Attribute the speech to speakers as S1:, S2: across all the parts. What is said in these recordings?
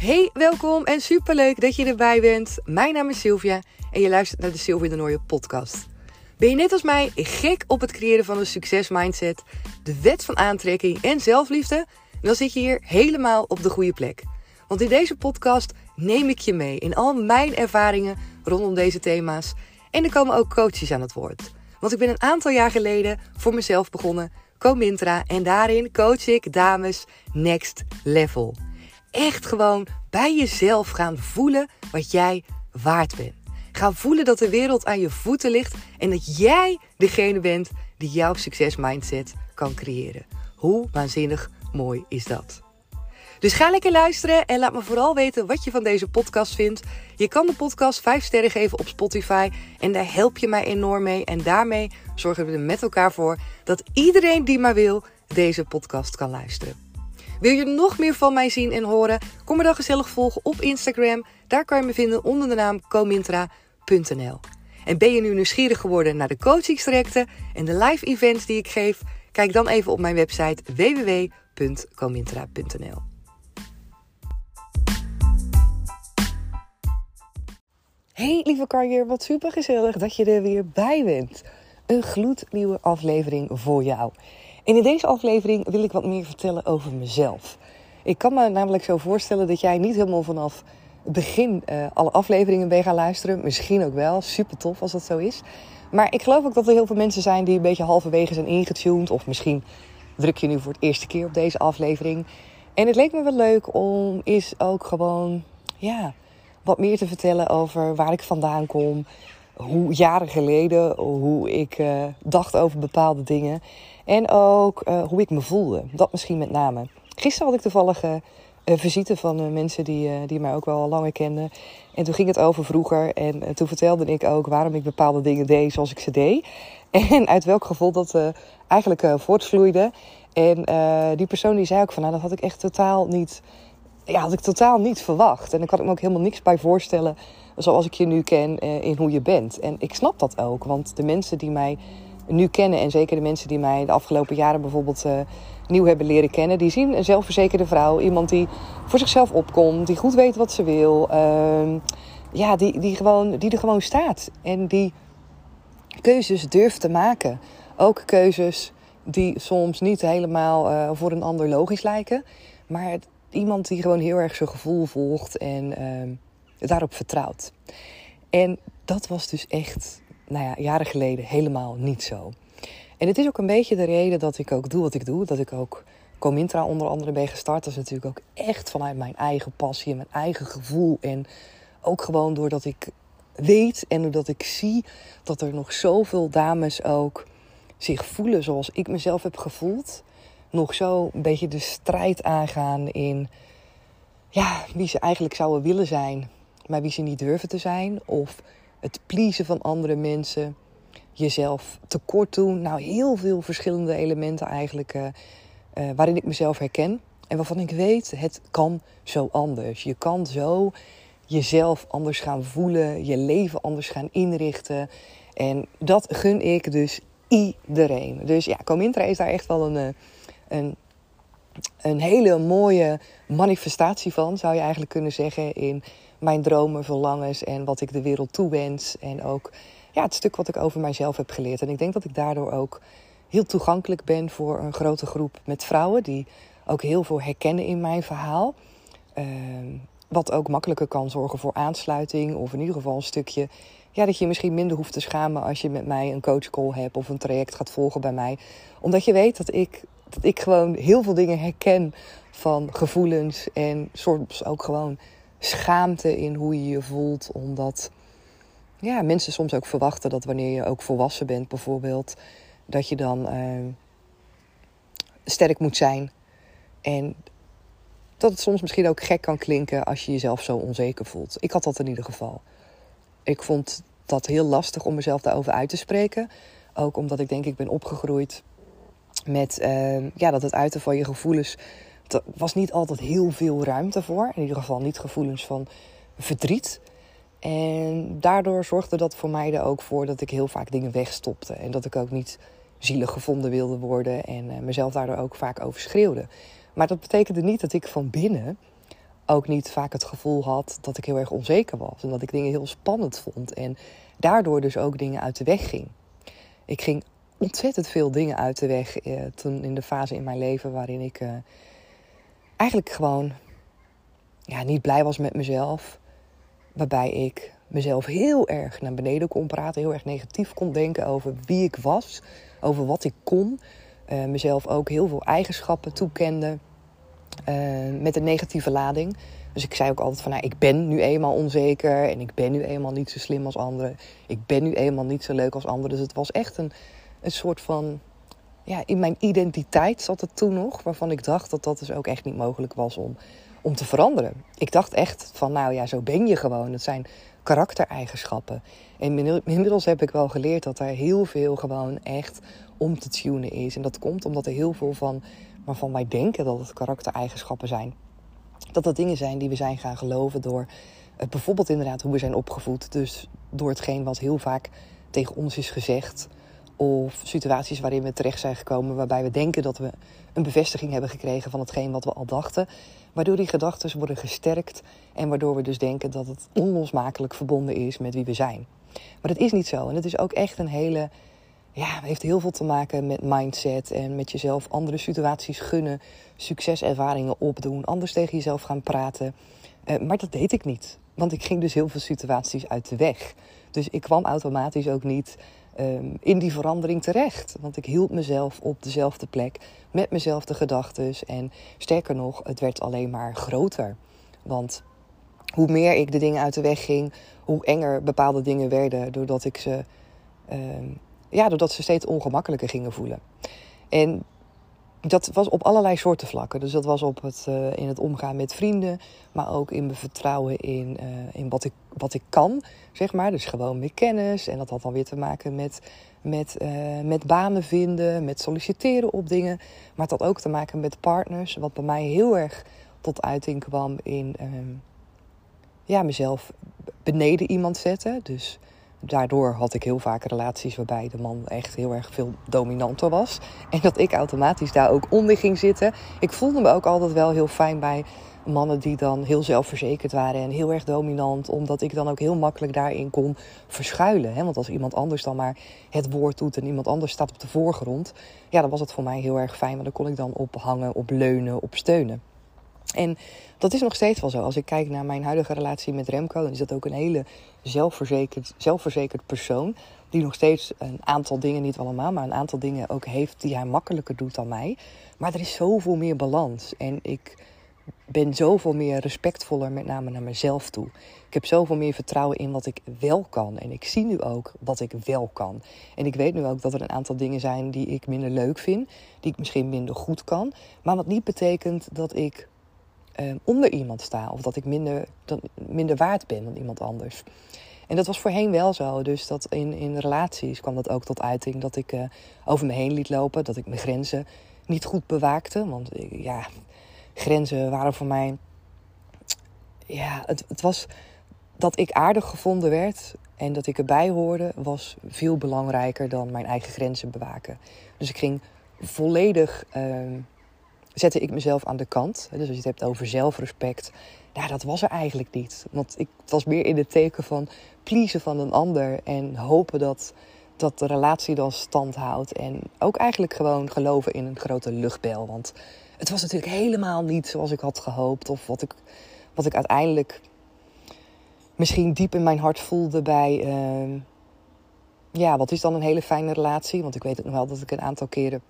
S1: Hey, welkom en superleuk dat je erbij bent. Mijn naam is Sylvia en je luistert naar de Sylvia de Nooie podcast. Ben je net als mij gek op het creëren van een succesmindset, de wet van aantrekking en zelfliefde? Dan zit je hier helemaal op de goede plek. Want in deze podcast neem ik je mee in al mijn ervaringen rondom deze thema's. En er komen ook coaches aan het woord. Want ik ben een aantal jaar geleden voor mezelf begonnen, Comintra, en daarin coach ik dames next level. Echt gewoon bij jezelf gaan voelen wat jij waard bent. Gaan voelen dat de wereld aan je voeten ligt en dat jij degene bent die jouw succesmindset kan creëren. Hoe waanzinnig mooi is dat? Dus ga lekker luisteren en laat me vooral weten wat je van deze podcast vindt. Je kan de podcast 5 sterren geven op Spotify en daar help je mij enorm mee. En daarmee zorgen we er met elkaar voor dat iedereen die maar wil deze podcast kan luisteren. Wil je nog meer van mij zien en horen? Kom me dan gezellig volgen op Instagram. Daar kan je me vinden onder de naam comintra.nl. En ben je nu nieuwsgierig geworden naar de coachingstrajecten en de live events die ik geef? Kijk dan even op mijn website www.comintra.nl. Hey lieve carrière, wat super gezellig dat je er weer bij bent. Een gloednieuwe aflevering voor jou. En in deze aflevering wil ik wat meer vertellen over mezelf. Ik kan me namelijk zo voorstellen dat jij niet helemaal vanaf het begin uh, alle afleveringen ben gaan luisteren. Misschien ook wel, super tof als dat zo is. Maar ik geloof ook dat er heel veel mensen zijn die een beetje halverwege zijn ingetuned. Of misschien druk je nu voor het eerste keer op deze aflevering. En het leek me wel leuk om is ook gewoon, ja, wat meer te vertellen over waar ik vandaan kom. Hoe jaren geleden, hoe ik uh, dacht over bepaalde dingen. En ook uh, hoe ik me voelde. Dat misschien met name. Gisteren had ik toevallig uh, visite van mensen die, die mij ook wel al langer kenden. En toen ging het over vroeger. En toen vertelde ik ook waarom ik bepaalde dingen deed zoals ik ze deed. En uit welk gevoel dat eigenlijk voortvloeide. En die persoon die zei ook van nou dat had ik echt totaal niet ja, had ik totaal niet verwacht. En ik had me ook helemaal niks bij voorstellen zoals ik je nu ken uh, in hoe je bent. En ik snap dat ook, want de mensen die mij nu kennen... en zeker de mensen die mij de afgelopen jaren bijvoorbeeld uh, nieuw hebben leren kennen... die zien een zelfverzekerde vrouw. Iemand die voor zichzelf opkomt, die goed weet wat ze wil. Uh, ja, die, die, gewoon, die er gewoon staat. En die keuzes durft te maken. Ook keuzes die soms niet helemaal uh, voor een ander logisch lijken. Maar iemand die gewoon heel erg zijn gevoel volgt en uh, daarop vertrouwt. En dat was dus echt, nou ja, jaren geleden helemaal niet zo. En het is ook een beetje de reden dat ik ook doe wat ik doe. Dat ik ook Comintra onder andere ben gestart. Dat is natuurlijk ook echt vanuit mijn eigen passie en mijn eigen gevoel. En ook gewoon doordat ik weet en doordat ik zie dat er nog zoveel dames ook zich voelen zoals ik mezelf heb gevoeld nog zo een beetje de strijd aangaan in ja, wie ze eigenlijk zouden willen zijn, maar wie ze niet durven te zijn. Of het pleasen van andere mensen, jezelf tekort doen. Nou, heel veel verschillende elementen eigenlijk uh, uh, waarin ik mezelf herken. En waarvan ik weet, het kan zo anders. Je kan zo jezelf anders gaan voelen, je leven anders gaan inrichten. En dat gun ik dus iedereen. Dus ja, Comintra is daar echt wel een, eh, een, een hele mooie manifestatie van, zou je eigenlijk kunnen zeggen, in mijn dromen, verlangens en wat ik de wereld toewens. En ook ja, het stuk wat ik over mijzelf heb geleerd. En ik denk dat ik daardoor ook heel toegankelijk ben voor een grote groep met vrouwen die ook heel veel herkennen in mijn verhaal. Uh, wat ook makkelijker kan zorgen voor aansluiting of in ieder geval een stukje ja, dat je misschien minder hoeft te schamen als je met mij een coachcall hebt of een traject gaat volgen bij mij. Omdat je weet dat ik dat ik gewoon heel veel dingen herken van gevoelens en soms ook gewoon schaamte in hoe je je voelt. Omdat ja, mensen soms ook verwachten dat wanneer je ook volwassen bent, bijvoorbeeld, dat je dan uh, sterk moet zijn. En dat het soms misschien ook gek kan klinken als je jezelf zo onzeker voelt. Ik had dat in ieder geval. Ik vond dat heel lastig om mezelf daarover uit te spreken. Ook omdat ik denk ik ben opgegroeid met uh, ja, dat het uiten van je gevoelens. Er was niet altijd heel veel ruimte voor. In ieder geval niet gevoelens van verdriet. En daardoor zorgde dat voor mij er ook voor dat ik heel vaak dingen wegstopte. En dat ik ook niet zielig gevonden wilde worden. En uh, mezelf daardoor ook vaak overschreeuwde. Maar dat betekende niet dat ik van binnen ook niet vaak het gevoel had dat ik heel erg onzeker was. En dat ik dingen heel spannend vond. En daardoor dus ook dingen uit de weg ging. Ik ging ontzettend veel dingen uit de weg eh, toen in de fase in mijn leven waarin ik eh, eigenlijk gewoon ja, niet blij was met mezelf. Waarbij ik mezelf heel erg naar beneden kon praten, heel erg negatief kon denken over wie ik was, over wat ik kon. Uh, mezelf ook heel veel eigenschappen toekende uh, met een negatieve lading. Dus ik zei ook altijd van, nou, ik ben nu eenmaal onzeker en ik ben nu eenmaal niet zo slim als anderen. Ik ben nu eenmaal niet zo leuk als anderen. Dus het was echt een, een soort van, ja, in mijn identiteit zat het toen nog, waarvan ik dacht dat dat dus ook echt niet mogelijk was om, om te veranderen. Ik dacht echt van, nou ja, zo ben je gewoon. Het zijn karaktereigenschappen. En inmiddels heb ik wel geleerd dat er heel veel gewoon echt om te tunen is. En dat komt omdat er heel veel van waarvan wij denken dat het karaktereigenschappen zijn. Dat dat dingen zijn die we zijn gaan geloven door uh, bijvoorbeeld inderdaad hoe we zijn opgevoed. Dus door hetgeen wat heel vaak tegen ons is gezegd. Of situaties waarin we terecht zijn gekomen waarbij we denken dat we een bevestiging hebben gekregen van hetgeen wat we al dachten. Waardoor die gedachten worden gesterkt en waardoor we dus denken dat het onlosmakelijk verbonden is met wie we zijn. Maar dat is niet zo. En het is ook echt een hele. Ja, heeft heel veel te maken met mindset en met jezelf andere situaties gunnen, succeservaringen opdoen, anders tegen jezelf gaan praten. Uh, maar dat deed ik niet, want ik ging dus heel veel situaties uit de weg. Dus ik kwam automatisch ook niet um, in die verandering terecht. Want ik hield mezelf op dezelfde plek met mezelfde gedachten. En sterker nog, het werd alleen maar groter. Want hoe meer ik de dingen uit de weg ging, hoe enger bepaalde dingen werden. Doordat ik ze, um, ja, doordat ze steeds ongemakkelijker gingen voelen. En dat was op allerlei soorten vlakken. Dus dat was op het, uh, in het omgaan met vrienden, maar ook in mijn vertrouwen in, uh, in wat, ik, wat ik kan, zeg maar. Dus gewoon meer kennis. En dat had dan weer te maken met, met, uh, met banen vinden, met solliciteren op dingen. Maar het had ook te maken met partners, wat bij mij heel erg tot uiting kwam in ehm, ja, mezelf beneden iemand zetten. Dus daardoor had ik heel vaak relaties waarbij de man echt heel erg veel dominanter was. En dat ik automatisch daar ook onder ging zitten. Ik voelde me ook altijd wel heel fijn bij mannen die dan heel zelfverzekerd waren en heel erg dominant. Omdat ik dan ook heel makkelijk daarin kon verschuilen. Want als iemand anders dan maar het woord doet en iemand anders staat op de voorgrond. Ja, dan was het voor mij heel erg fijn. Want dan kon ik dan op hangen, op leunen, op steunen. En dat is nog steeds wel zo. Als ik kijk naar mijn huidige relatie met Remco, dan is dat ook een hele zelfverzekerd, zelfverzekerd persoon. Die nog steeds een aantal dingen, niet allemaal, maar een aantal dingen ook heeft die hij makkelijker doet dan mij. Maar er is zoveel meer balans. En ik ben zoveel meer respectvoller, met name naar mezelf toe. Ik heb zoveel meer vertrouwen in wat ik wel kan. En ik zie nu ook wat ik wel kan. En ik weet nu ook dat er een aantal dingen zijn die ik minder leuk vind. Die ik misschien minder goed kan. Maar wat niet betekent dat ik uh, onder iemand sta. Of dat ik minder, minder waard ben dan iemand anders. En dat was voorheen wel zo. Dus dat in, in relaties kwam dat ook tot uiting. Dat ik uh, over me heen liet lopen. Dat ik mijn grenzen niet goed bewaakte. Want uh, ja, grenzen waren voor mij. Ja, het, het was dat ik aardig gevonden werd en dat ik erbij hoorde, was veel belangrijker dan mijn eigen grenzen bewaken. Dus ik ging volledig ehm, zette ik mezelf aan de kant. Dus als je het hebt over zelfrespect, ja, dat was er eigenlijk niet. Want ik was meer in het teken van pleasen van een ander en hopen dat, dat de relatie dan stand houdt. En ook eigenlijk gewoon geloven in een grote luchtbel. Want het was natuurlijk helemaal niet zoals ik had gehoopt. Of wat ik, wat ik uiteindelijk misschien diep in mijn hart voelde bij. Uh, ja, wat is dan een hele fijne relatie? Want ik weet het nog wel dat ik een aantal keren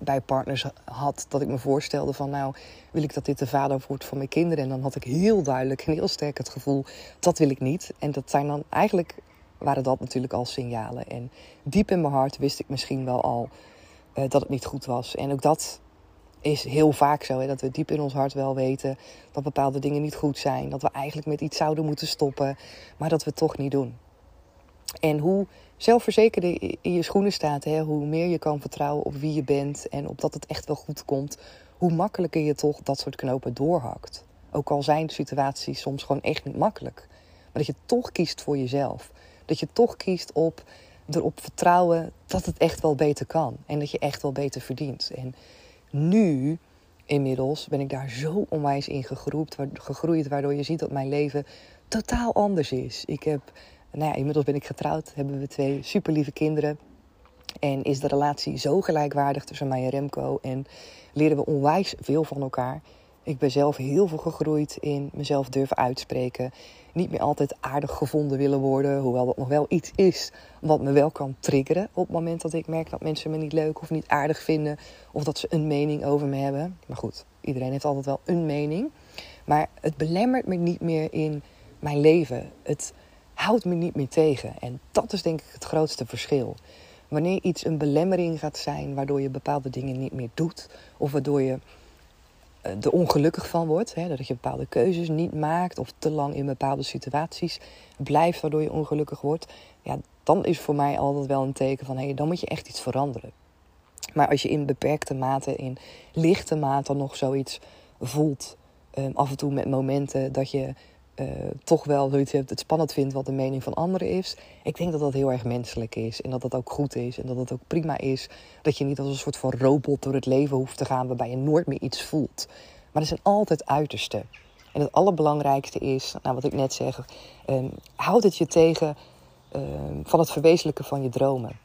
S1: bij partners had dat ik me voorstelde van nou wil ik dat dit de vader wordt van mijn kinderen? En dan had ik heel duidelijk en heel sterk het gevoel dat wil ik niet. En dat zijn dan eigenlijk waren dat natuurlijk al signalen. En diep in mijn hart wist ik misschien wel al uh, dat het niet goed was. En ook dat is heel vaak zo hè, dat we diep in ons hart wel weten dat bepaalde dingen niet goed zijn dat we eigenlijk met iets zouden moeten stoppen maar dat we het toch niet doen. En hoe zelfverzekerder in je schoenen staat, hè, hoe meer je kan vertrouwen op wie je bent en op dat het echt wel goed komt, hoe makkelijker je toch dat soort knopen doorhakt. Ook al zijn situaties soms gewoon echt niet makkelijk. Maar dat je toch kiest voor jezelf. Dat je toch kiest op erop vertrouwen dat het echt wel beter kan. En dat je echt wel beter verdient. En nu inmiddels ben ik daar zo onwijs in gegroeid, gegroeid, waardoor je ziet dat mijn leven totaal anders is. Ik heb, nou ja, inmiddels ben ik getrouwd, hebben we twee super lieve kinderen. En is de relatie zo gelijkwaardig tussen mij en Remco. En leren we onwijs veel van elkaar. Ik ben zelf heel veel gegroeid in mezelf durven uitspreken. Niet meer altijd aardig gevonden willen worden. Hoewel dat nog wel iets is wat me wel kan triggeren. Op het moment dat ik merk dat mensen me niet leuk of niet aardig vinden. Of dat ze een mening over me hebben. Maar goed, iedereen heeft altijd wel een mening. Maar het belemmert me niet meer in mijn leven. Het houdt me niet meer tegen. En dat is denk ik het grootste verschil. Wanneer iets een belemmering gaat zijn waardoor je bepaalde dingen niet meer doet. Of waardoor je er eh, ongelukkig van wordt. Hè, dat je bepaalde keuzes niet maakt of te lang in bepaalde situaties blijft waardoor je ongelukkig wordt. Ja, dan is voor mij altijd wel een teken van hé, hey, dan moet je echt iets veranderen. Maar als je in beperkte mate, in lichte mate nog zoiets voelt, um, af en toe met momenten dat je uh, toch wel zoiets hebt, het spannend vindt wat de mening van anderen is. Ik denk dat dat heel erg menselijk is en dat dat ook goed is en dat het ook prima is. Dat je niet als een soort van robot door het leven hoeft te gaan waarbij je nooit meer iets voelt. Maar er zijn altijd uitersten. En het allerbelangrijkste is, nou wat ik net zeg, um, houd het je tegen um, van het verwezenlijken van je dromen.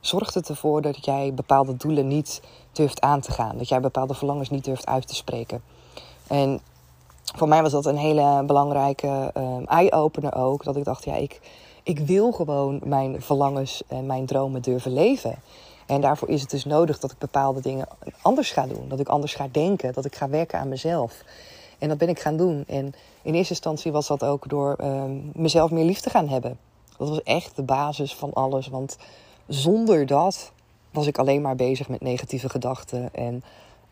S1: Zorg het ervoor dat jij bepaalde doelen niet durft aan te gaan. Dat jij bepaalde verlangens niet durft uit te spreken. En voor mij was dat een hele belangrijke uh, eye-opener ook. Dat ik dacht, ja, ik, ik wil gewoon mijn verlangens en mijn dromen durven leven. En daarvoor is het dus nodig dat ik bepaalde dingen anders ga doen. Dat ik anders ga denken. Dat ik ga werken aan mezelf. En dat ben ik gaan doen. En in eerste instantie was dat ook door uh, mezelf meer lief te gaan hebben. Dat was echt de basis van alles. Want zonder dat was ik alleen maar bezig met negatieve gedachten. En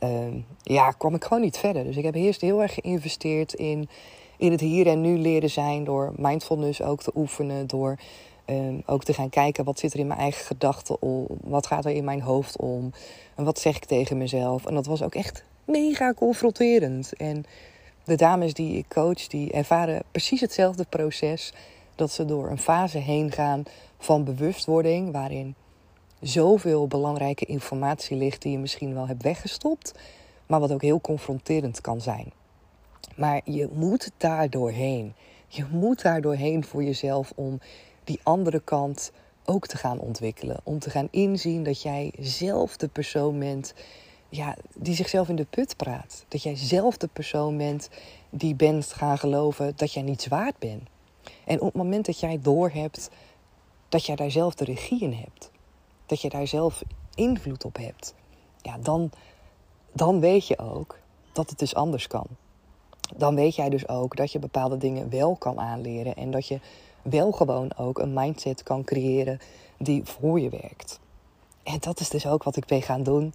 S1: uh, ja, kwam ik gewoon niet verder. Dus ik heb eerst heel erg geïnvesteerd in, in het hier en nu leren zijn. Door mindfulness ook te oefenen. Door uh, ook te gaan kijken wat zit er in mijn eigen gedachten om. Wat gaat er in mijn hoofd om. En wat zeg ik tegen mezelf. En dat was ook echt mega confronterend. En de dames die ik coach, die ervaren precies hetzelfde proces. Dat ze door een fase heen gaan van bewustwording. Waarin zoveel belangrijke informatie ligt die je misschien wel hebt weggestopt, maar wat ook heel confronterend kan zijn. Maar je moet daar doorheen. Je moet daar doorheen voor jezelf om die andere kant ook te gaan ontwikkelen. Om te gaan inzien dat jij zelf de persoon bent ja, die zichzelf in de put praat. Dat jij zelf de persoon bent die bent gaan geloven dat jij niet waard bent. En op het moment dat jij doorhebt dat jij daar zelf de regie in hebt, dat je daar zelf invloed op hebt, ja, dan, dan weet je ook dat het dus anders kan. Dan weet jij dus ook dat je bepaalde dingen wel kan aanleren en dat je wel gewoon ook een mindset kan creëren die voor je werkt. En dat is dus ook wat ik ben gaan doen.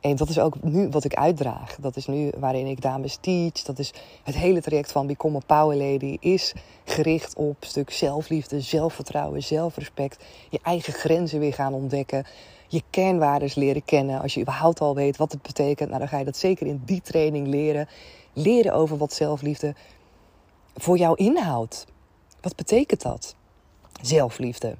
S1: En dat is ook nu wat ik uitdraag. Dat is nu waarin ik dames teach. Dat is het hele traject van Become a Power Lady is gericht op een stuk zelfliefde, zelfvertrouwen, zelfrespect. Je eigen grenzen weer gaan ontdekken. Je kernwaardes leren kennen. Als je überhaupt al weet wat het betekent, nou dan ga je dat zeker in die training leren. Leren over wat zelfliefde voor jou inhoudt. Wat betekent dat? Zelfliefde.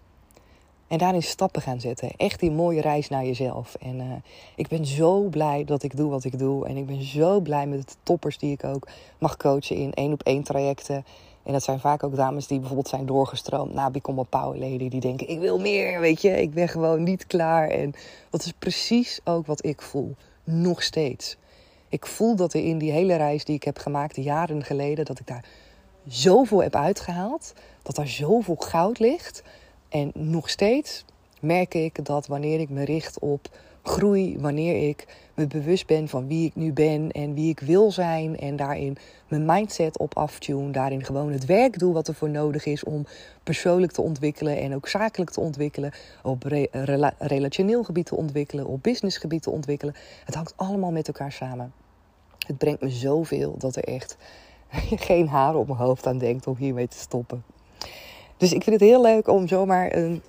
S1: En daarin stappen gaan zetten. Echt die mooie reis naar jezelf. En uh, ik ben zo blij dat ik doe wat ik doe. En ik ben zo blij met de toppers die ik ook mag coachen in één op één trajecten. En dat zijn vaak ook dames die bijvoorbeeld zijn doorgestroomd na Become a Power Lady. Die denken, ik wil meer, weet je. Ik ben gewoon niet klaar. En dat is precies ook wat ik voel. Nog steeds. Ik voel dat er in die hele reis die ik heb gemaakt jaren geleden... dat ik daar zoveel heb uitgehaald. Dat daar zoveel goud ligt... En nog steeds merk ik dat wanneer ik me richt op groei, wanneer ik me bewust ben van wie ik nu ben en wie ik wil zijn en daarin mijn mindset op aftune, daarin gewoon het werk doe wat er voor nodig is om persoonlijk te ontwikkelen en ook zakelijk te ontwikkelen, op relationeel gebied te ontwikkelen, op businessgebied te ontwikkelen. Het hangt allemaal met elkaar samen. Het brengt me zoveel dat er echt geen haar op mijn hoofd aan denkt om hiermee te stoppen. Dus ik vind het heel leuk om zomaar een,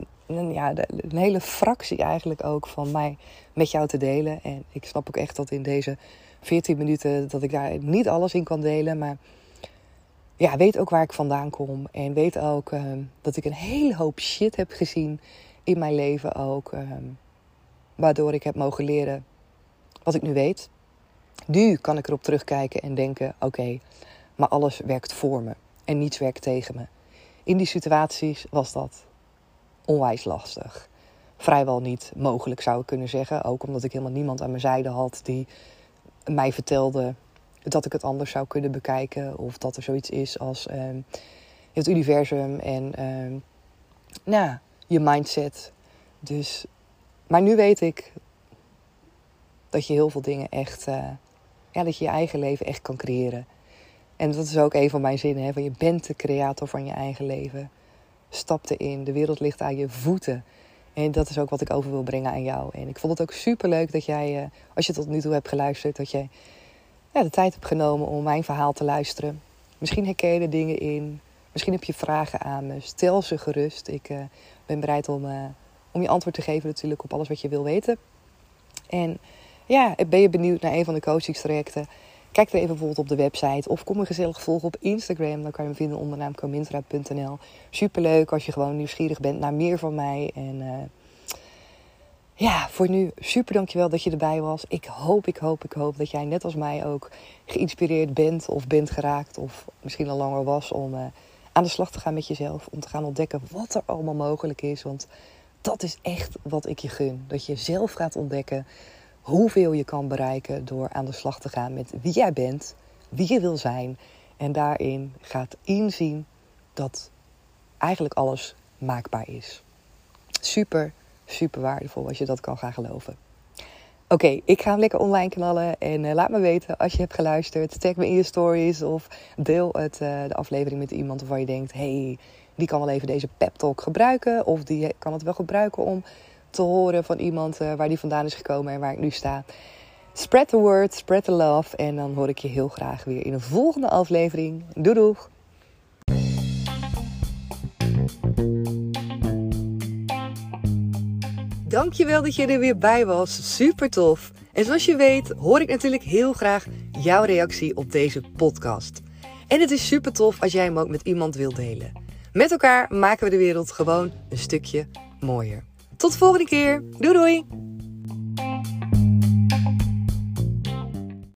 S1: ja, hele fractie eigenlijk ook van mij met jou te delen. En ik snap ook echt dat in deze 14 minuten dat ik daar niet alles in kan delen. Maar ja, weet ook waar ik vandaan kom. En weet ook ehm, dat ik een hele hoop shit heb gezien in mijn leven ook. Ehm, waardoor ik heb mogen leren wat ik nu weet. Nu kan ik erop terugkijken en denken: oké, maar alles werkt voor me en niets werkt tegen me. In die situaties was dat onwijs lastig. Vrijwel niet mogelijk zou ik kunnen zeggen. Ook omdat ik helemaal niemand aan mijn zijde had die mij vertelde dat ik het anders zou kunnen bekijken. Of dat er zoiets is als ehm, het universum en ehm, nou, je mindset. Dus, maar nu weet ik dat je heel veel dingen echt, uh, ja, dat je je eigen leven echt kan creëren. En dat is ook een van mijn zinnen, hè, van je bent de creator van je eigen leven. Stap erin, de wereld ligt aan je voeten. En dat is ook wat ik over wil brengen aan jou. En ik vond het ook super leuk dat jij, uh, als je tot nu toe hebt geluisterd, dat jij ja, de tijd hebt genomen om mijn verhaal te luisteren. Misschien herken je er dingen in. Misschien heb je vragen aan me. Stel ze gerust. Ik uh, ben bereid om, uh, om je antwoord te geven natuurlijk op alles wat je wil weten. En ja, ben je benieuwd naar een van de coachingstrajecten? Kijk er even bijvoorbeeld op de website of kom me gezellig volgen op Instagram. Dan kan je me vinden onder naam comintra.nl. Superleuk als je gewoon nieuwsgierig bent naar meer van mij. En uh, ja, voor nu super dankjewel dat je erbij was. Ik hoop, ik hoop, ik hoop dat jij net als mij ook geïnspireerd bent of bent geraakt. Of misschien al langer was om uh, aan de slag te gaan met jezelf. Om te gaan ontdekken wat er allemaal mogelijk is. Want dat is echt wat ik je gun. Dat je zelf gaat ontdekken hoeveel je kan bereiken door aan de slag te gaan met wie jij bent, wie je wil zijn. En daarin gaat inzien dat eigenlijk alles maakbaar is. Super, super waardevol als je dat kan gaan geloven. Oké, ik ga hem lekker online knallen. En uh, laat me weten als je hebt geluisterd. Tag me in je stories of deel het, uh, de aflevering met iemand waarvan je denkt... hey, die kan wel even deze pep talk gebruiken. Of die kan het wel gebruiken om te horen van iemand uh, waar die vandaan is gekomen en waar ik nu sta. Spread the word, spread the love. En dan hoor ik je heel graag weer in een volgende aflevering. Doei doeg! Dankjewel dat je er weer bij was. Super tof. En zoals je weet hoor ik natuurlijk heel graag jouw reactie op deze podcast. En het is super tof als jij hem ook met iemand wilt delen. Met elkaar maken we de wereld gewoon een stukje mooier. Tot de volgende keer. Doei doei!